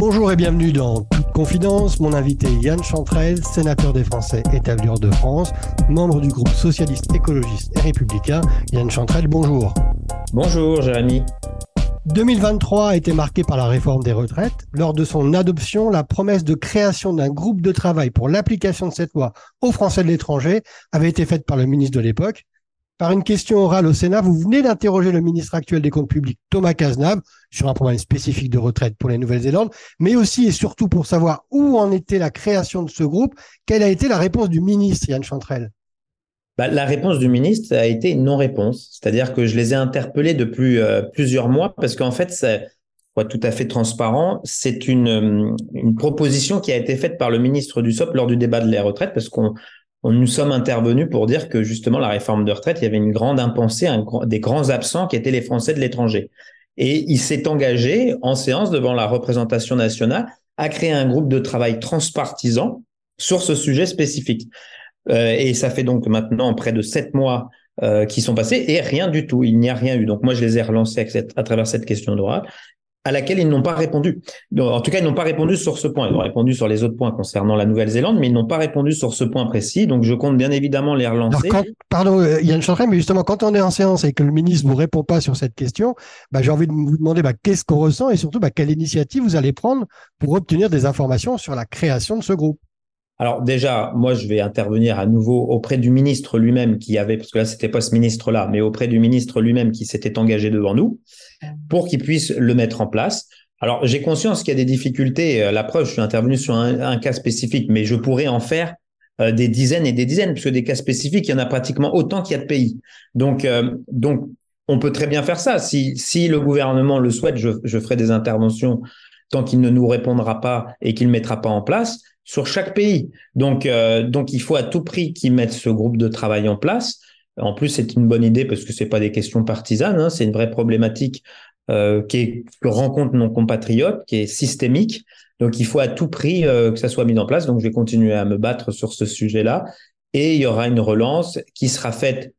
Bonjour et bienvenue dans Toute Confidence. Mon invité Yann Chantrel, sénateur des Français établi hors de France, membre du groupe socialiste, écologiste et républicain. Yann Chantrel, bonjour. Bonjour Jérémy. 2023 a été marqué par la réforme des retraites. Lors de son adoption, la promesse de création d'un groupe de travail pour l'application de cette loi aux Français de l'étranger avait été faite par le ministre de l'époque. Par une question orale au Sénat, vous venez d'interroger le ministre actuel des Comptes publics, Thomas Cazenave, sur un problème spécifique de retraite pour les Nouvelles-Zélandes, mais aussi et surtout pour savoir où en était la création de ce groupe. Quelle a été la réponse du ministre, Yann Chantrel? Bah, la réponse du ministre a été non-réponse. C'est-à-dire que je les ai interpellés depuis euh, plusieurs mois parce qu'en fait, c'est, tout à fait transparent, c'est euh, une proposition qui a été faite par le ministre du SOP lors du débat de la retraite parce qu'on nous sommes intervenus pour dire que justement la réforme de retraite, il y avait une grande impensée, des grands absents qui étaient les Français de l'étranger. Et il s'est engagé en séance devant la représentation nationale à créer un groupe de travail transpartisan sur ce sujet spécifique. Euh, et ça fait donc maintenant près de sept mois euh, qui sont passés et rien du tout. Il n'y a rien eu. Donc moi, je les ai relancés à travers cette question d'oral à laquelle ils n'ont pas répondu. En tout cas, ils n'ont pas répondu sur ce point. Ils ont répondu sur les autres points concernant la Nouvelle-Zélande, mais ils n'ont pas répondu sur ce point précis. Donc, je compte bien évidemment les relancer. pardon, euh, Yann Chantrel, mais justement, quand on est en séance et que le ministre vous répond pas sur cette question, bah, j'ai envie de vous demander bah, qu'est-ce qu'on ressent et surtout bah, quelle initiative vous allez prendre pour obtenir des informations sur la création de ce groupe? Alors déjà, moi, je vais intervenir à nouveau auprès du ministre lui-même qui avait, parce que là, c'était pas ce ministre-là, mais auprès du ministre lui-même qui s'était engagé devant nous pour qu'il puisse le mettre en place. Alors, j'ai conscience qu'il y a des difficultés. Euh, la preuve, je suis intervenu sur un, cas spécifique, mais je pourrais en faire euh, des dizaines et des dizaines, puisque des cas spécifiques, il y en a pratiquement autant qu'il y a de pays. Donc, euh, on peut très bien faire ça. Si, si le gouvernement le souhaite, je, je ferai des interventions tant qu'il ne nous répondra pas et qu'il ne mettra pas en place sur chaque pays. Donc, euh, donc il faut à tout prix qu'ils mettent ce groupe de travail en place. En plus, c'est une bonne idée parce que c'est pas des questions partisanes, hein, c'est une vraie problématique euh, qui est, que rencontrent nos compatriotes, qui est systémique. Donc, il faut à tout prix euh, que ça soit mis en place. Donc, je vais continuer à me battre sur ce sujet-là. Et il y aura une relance qui sera faite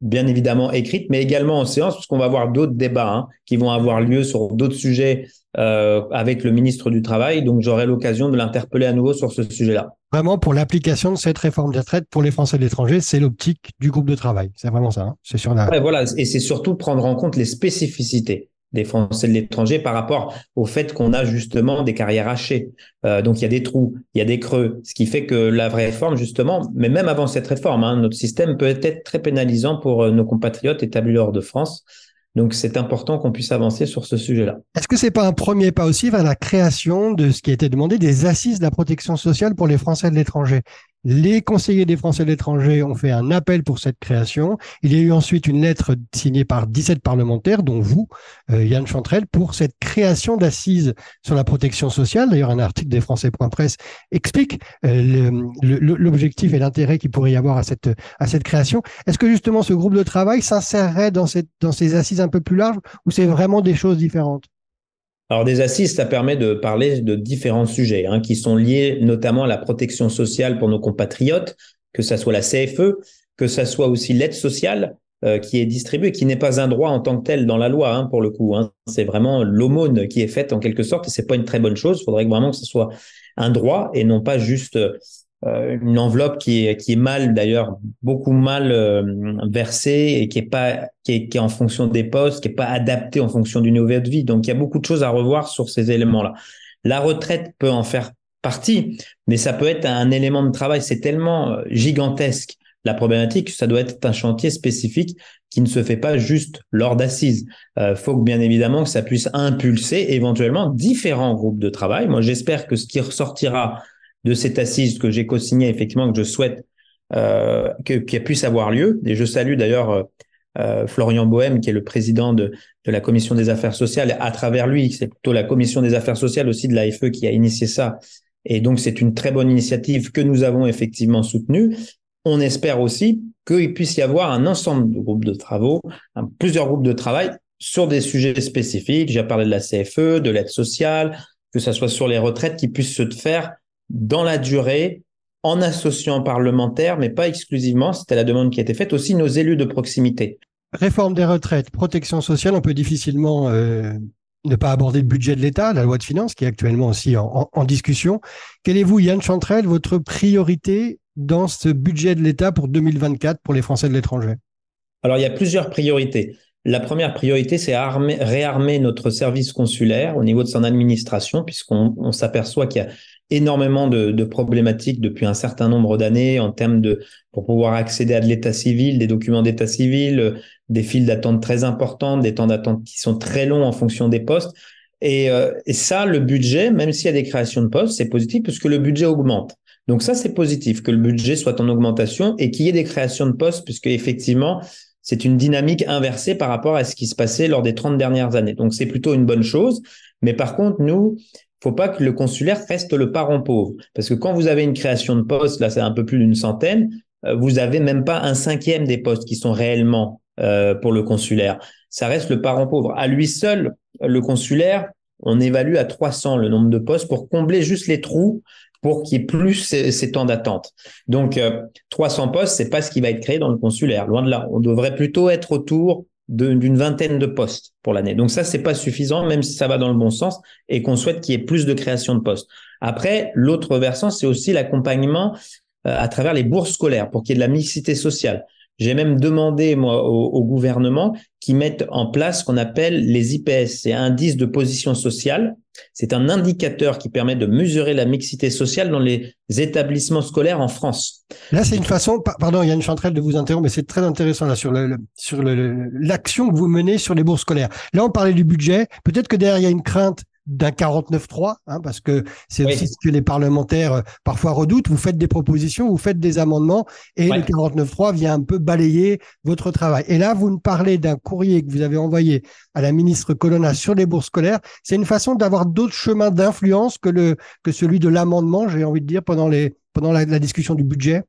bien évidemment écrite, mais également en séance, parce qu'on va avoir d'autres débats hein, qui vont avoir lieu sur d'autres sujets euh, avec le ministre du Travail. Donc, j'aurai l'occasion de l'interpeller à nouveau sur ce sujet-là. Vraiment, pour l'application de cette réforme des retraites pour les Français de l'étranger, c'est l'optique du groupe de travail. C'est vraiment ça. Hein. c'est sur la. voilà, et c'est surtout prendre en compte les spécificités des Français de l'étranger par rapport au fait qu'on a justement des carrières hachées. Euh, donc il y a des trous, il y a des creux, ce qui fait que la vraie réforme, justement, mais même avant cette réforme, hein, notre système peut être très pénalisant pour euh, nos compatriotes établis hors de France. Donc c'est important qu'on puisse avancer sur ce sujet-là. Est-ce que c'est pas un premier pas aussi vers la création de ce qui a été demandé des assises de la protection sociale pour les Français de l'étranger? Les conseillers des Français de l'étranger ont fait un appel pour cette création. Il y a eu ensuite une lettre signée par 17 parlementaires, dont vous, euh, Yann Chantrel, pour cette création d'assises sur la protection sociale. D'ailleurs, un article des Français.presse explique euh, l'objectif et l'intérêt qu'il pourrait y avoir à cette, à cette création. Est-ce que justement ce groupe de travail s'insérerait dans, dans ces assises un peu plus larges ou c'est vraiment des choses différentes? Alors des assises, ça permet de parler de différents sujets hein, qui sont liés notamment à la protection sociale pour nos compatriotes, que ça soit la CFE, que ça soit aussi l'aide sociale euh, qui est distribuée, qui n'est pas un droit en tant que tel dans la loi hein, pour le coup. Hein. C'est vraiment l'aumône qui est faite en quelque sorte et c'est pas une très bonne chose. Il faudrait vraiment que ce soit un droit et non pas juste euh, une enveloppe qui est qui est mal d'ailleurs beaucoup mal euh, versée et qui est pas qui est, qui est en fonction des postes qui est pas adaptée en fonction du niveau de vie donc il y a beaucoup de choses à revoir sur ces éléments là la retraite peut en faire partie mais ça peut être un élément de travail c'est tellement euh, gigantesque la problématique que ça doit être un chantier spécifique qui ne se fait pas juste lors d'assises. Il faut que bien évidemment que ça puisse impulser éventuellement différents groupes de travail. Moi, j'espère que ce qui ressortira de cette assise que j'ai co-signée, effectivement, que je souhaite euh, qu'elle puisse avoir lieu. Et je salue d'ailleurs euh, euh, Florian Bohème, qui est le président de, de, la commission des affaires sociales. À travers lui, c'est plutôt la commission des affaires sociales aussi de l'AFE qui a initié ça. Et donc, c'est une très bonne initiative que nous avons effectivement soutenue. On espère aussi qu'il puisse y avoir un ensemble de groupes de travaux, plusieurs groupes de travail sur des sujets spécifiques. J'ai parlé de la CFE, de l'aide sociale, que ce soit sur les retraites, qui puissent se faire dans la durée, en associant parlementaires, mais pas exclusivement, c'était la demande qui a été faite, aussi nos élus de proximité. Réforme des retraites, protection sociale, on peut difficilement euh, ne pas aborder le budget de l'État, la loi de finances, qui est actuellement aussi en, discussion. Quelle est vous, Yann Chantrel, votre priorité dans ce budget de l'État pour 2024 pour les Français de l'étranger? Alors, il y a plusieurs priorités. La première priorité, c'est réarmer notre service consulaire au niveau de son administration, puisqu'on s'aperçoit qu'il y a énormément de, problématiques depuis un certain nombre d'années en termes de pour pouvoir accéder à de l'état civil, des documents d'état civil, des files d'attente très importantes, des temps d'attente qui sont très longs en fonction des postes. Et, euh, et ça, le budget, même s'il y a des créations de postes, c'est positif puisque le budget augmente. Donc ça, c'est positif que le budget soit en augmentation et qu'il y ait des créations de postes, puisque effectivement, c'est une dynamique inversée par rapport à ce qui se passait lors des 30 dernières années. Donc c'est plutôt une bonne chose. Mais par contre, nous, faut pas que le consulaire reste le parent pauvre. Parce que quand vous avez une création de postes, là c'est un peu plus d'une centaine, euh, vous avez même pas un cinquième des postes qui sont réellement euh, pour le consulaire. Ça reste le parent pauvre. À lui seul, le consulaire, on évalue à 300 le nombre de postes pour combler juste les trous pour qu'il y ait plus ces, temps d'attente. Donc, 300 euh, postes, c'est pas ce qui va être créé dans le consulaire. Loin de là. On devrait plutôt être autour d'une vingtaine de postes pour l'année. Donc ça, c'est pas suffisant, même si ça va dans le bon sens et qu'on souhaite qu'il y ait plus de création de postes. Après, l'autre versant, c'est aussi l'accompagnement euh, à travers les bourses scolaires pour qu'il y ait de la mixité sociale. J'ai même demandé moi au, gouvernement qu'ils mettent en place ce qu'on appelle les IPS, c'est indice de position sociale. C'est un indicateur qui permet de mesurer la mixité sociale dans les établissements scolaires en France. Là, c'est une façon, pardon, il y a une chanterelle de vous interrompre, mais c'est très intéressant là sur le, sur l'action que vous menez sur les bourses scolaires. Là, on parlait du budget. Peut-être que derrière il y a une crainte d'un 49-3, hein, parce que c'est aussi ce que les parlementaires euh, parfois redoutent. Vous faites des propositions, vous faites des amendements, et le 49-3 vient un peu balayer votre travail. Et là, vous nous parlez d'un courrier que vous avez envoyé à la ministre Colonna sur les bourses scolaires. C'est une façon d'avoir d'autres chemins d'influence que, le, que celui de l'amendement, j'ai envie de dire, pendant, les, pendant la, discussion du budget?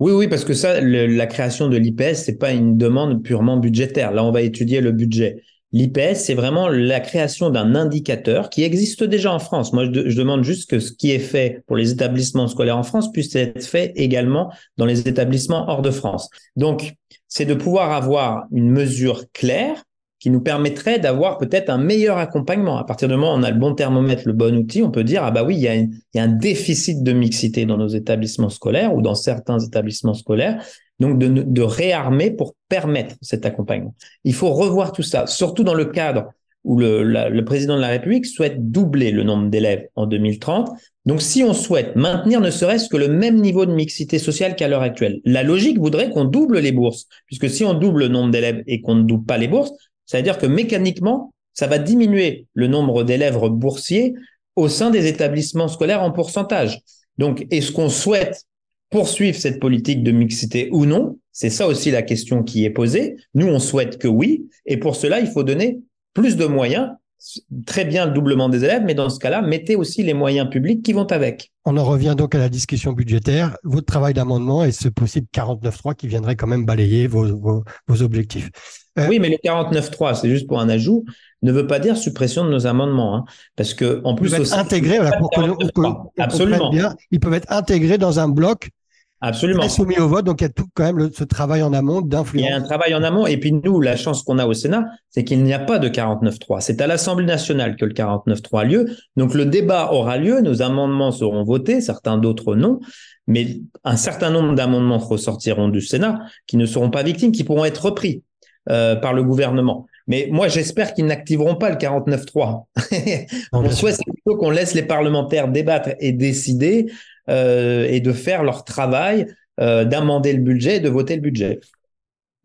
Oui, oui, parce que ça, la création de l'IPS, c'est pas une demande purement budgétaire. Là, on va étudier le budget. L'IPS, c'est vraiment la création d'un indicateur qui existe déjà en France. Moi, je, demande juste que ce qui est fait pour les établissements scolaires en France puisse être fait également dans les établissements hors de France. Donc, c'est de pouvoir avoir une mesure claire qui nous permettrait d'avoir peut-être un meilleur accompagnement. À partir du moment où on a le bon thermomètre, le bon outil, on peut dire, ah bah oui, il y a, un déficit de mixité dans nos établissements scolaires ou dans certains établissements scolaires donc de, réarmer pour permettre cet accompagnement. Il faut revoir tout ça, surtout dans le cadre où le président de la République souhaite doubler le nombre d'élèves en 2030. Donc, si on souhaite maintenir ne serait-ce que le même niveau de mixité sociale qu'à l'heure actuelle, la logique voudrait qu'on double les bourses, puisque si on double le nombre d'élèves et qu'on ne double pas les bourses, ça veut dire que mécaniquement, ça va diminuer le nombre d'élèves boursiers au sein des établissements scolaires en pourcentage. Donc, est-ce qu'on souhaite poursuivre cette politique de mixité ou non? C'est ça aussi la question qui est posée. Nous, on souhaite que oui. Et pour cela, il faut donner plus de moyens. Très bien le doublement des élèves, mais dans ce cas-là, mettez aussi les moyens publics qui vont avec. On en revient donc à la discussion budgétaire. Votre travail d'amendement et ce possible 49.3 qui viendrait quand même balayer vos, objectifs. Euh, oui, mais le 49.3, c'est juste pour un ajout, ne veut pas dire suppression de nos amendements. Hein, parce que, en plus, ils intégrés, Absolument. ils peuvent être intégrés dans un bloc Absolument. soumis au vote, donc il y a tout quand même ce travail en amont d'influence. Il y a un travail en amont, et puis nous, la chance qu'on a au Sénat, c'est qu'il n'y a pas de 49-3. C'est à l'Assemblée nationale que le 49-3 a lieu. Donc le débat aura lieu, nos amendements seront votés, certains d'autres non, mais un certain nombre d'amendements ressortiront du Sénat qui ne seront pas victimes, qui pourront être repris euh, par le gouvernement. Mais moi, j'espère qu'ils n'activeront pas le 49-3. On souhaite plutôt qu'on laisse les parlementaires débattre et décider euh, et de faire leur travail euh, d'amender le budget et de voter le budget.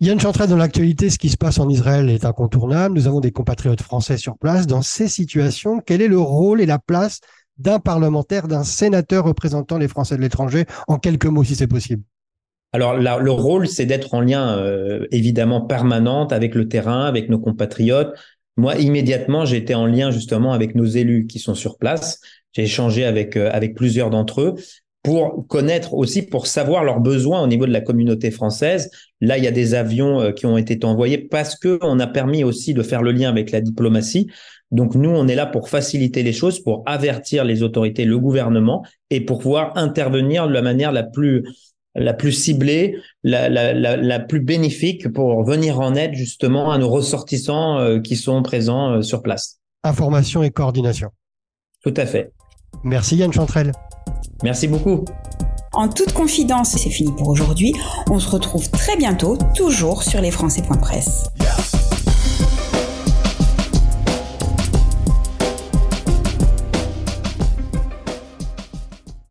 Yann Chantrel, dans l'actualité, ce qui se passe en Israël est incontournable. Nous avons des compatriotes français sur place. Dans ces situations, quel est le rôle et la place d'un parlementaire, d'un sénateur représentant les Français de l'étranger? En quelques mots, si c'est possible. Alors, le rôle, c'est d'être en lien euh, évidemment permanent avec le terrain, avec nos compatriotes. Moi, immédiatement, j'étais en lien justement avec nos élus qui sont sur place j'ai échangé avec, euh, avec plusieurs d'entre eux pour connaître aussi, pour savoir leurs besoins au niveau de la communauté française. Là, il y a des avions euh, qui ont été envoyés parce que on a permis aussi de faire le lien avec la diplomatie. Donc nous, on est là pour faciliter les choses, pour avertir les autorités, le gouvernement, et pour pouvoir intervenir de la manière la plus la plus ciblée, la, la, la, plus bénéfique pour venir en aide justement à nos ressortissants euh, qui sont présents sur place. information et coordination. Tout à fait. Merci Yann Chantrel. Merci beaucoup. En toute confidence, c'est fini pour aujourd'hui. On se retrouve très bientôt, toujours sur lesfrançais.press.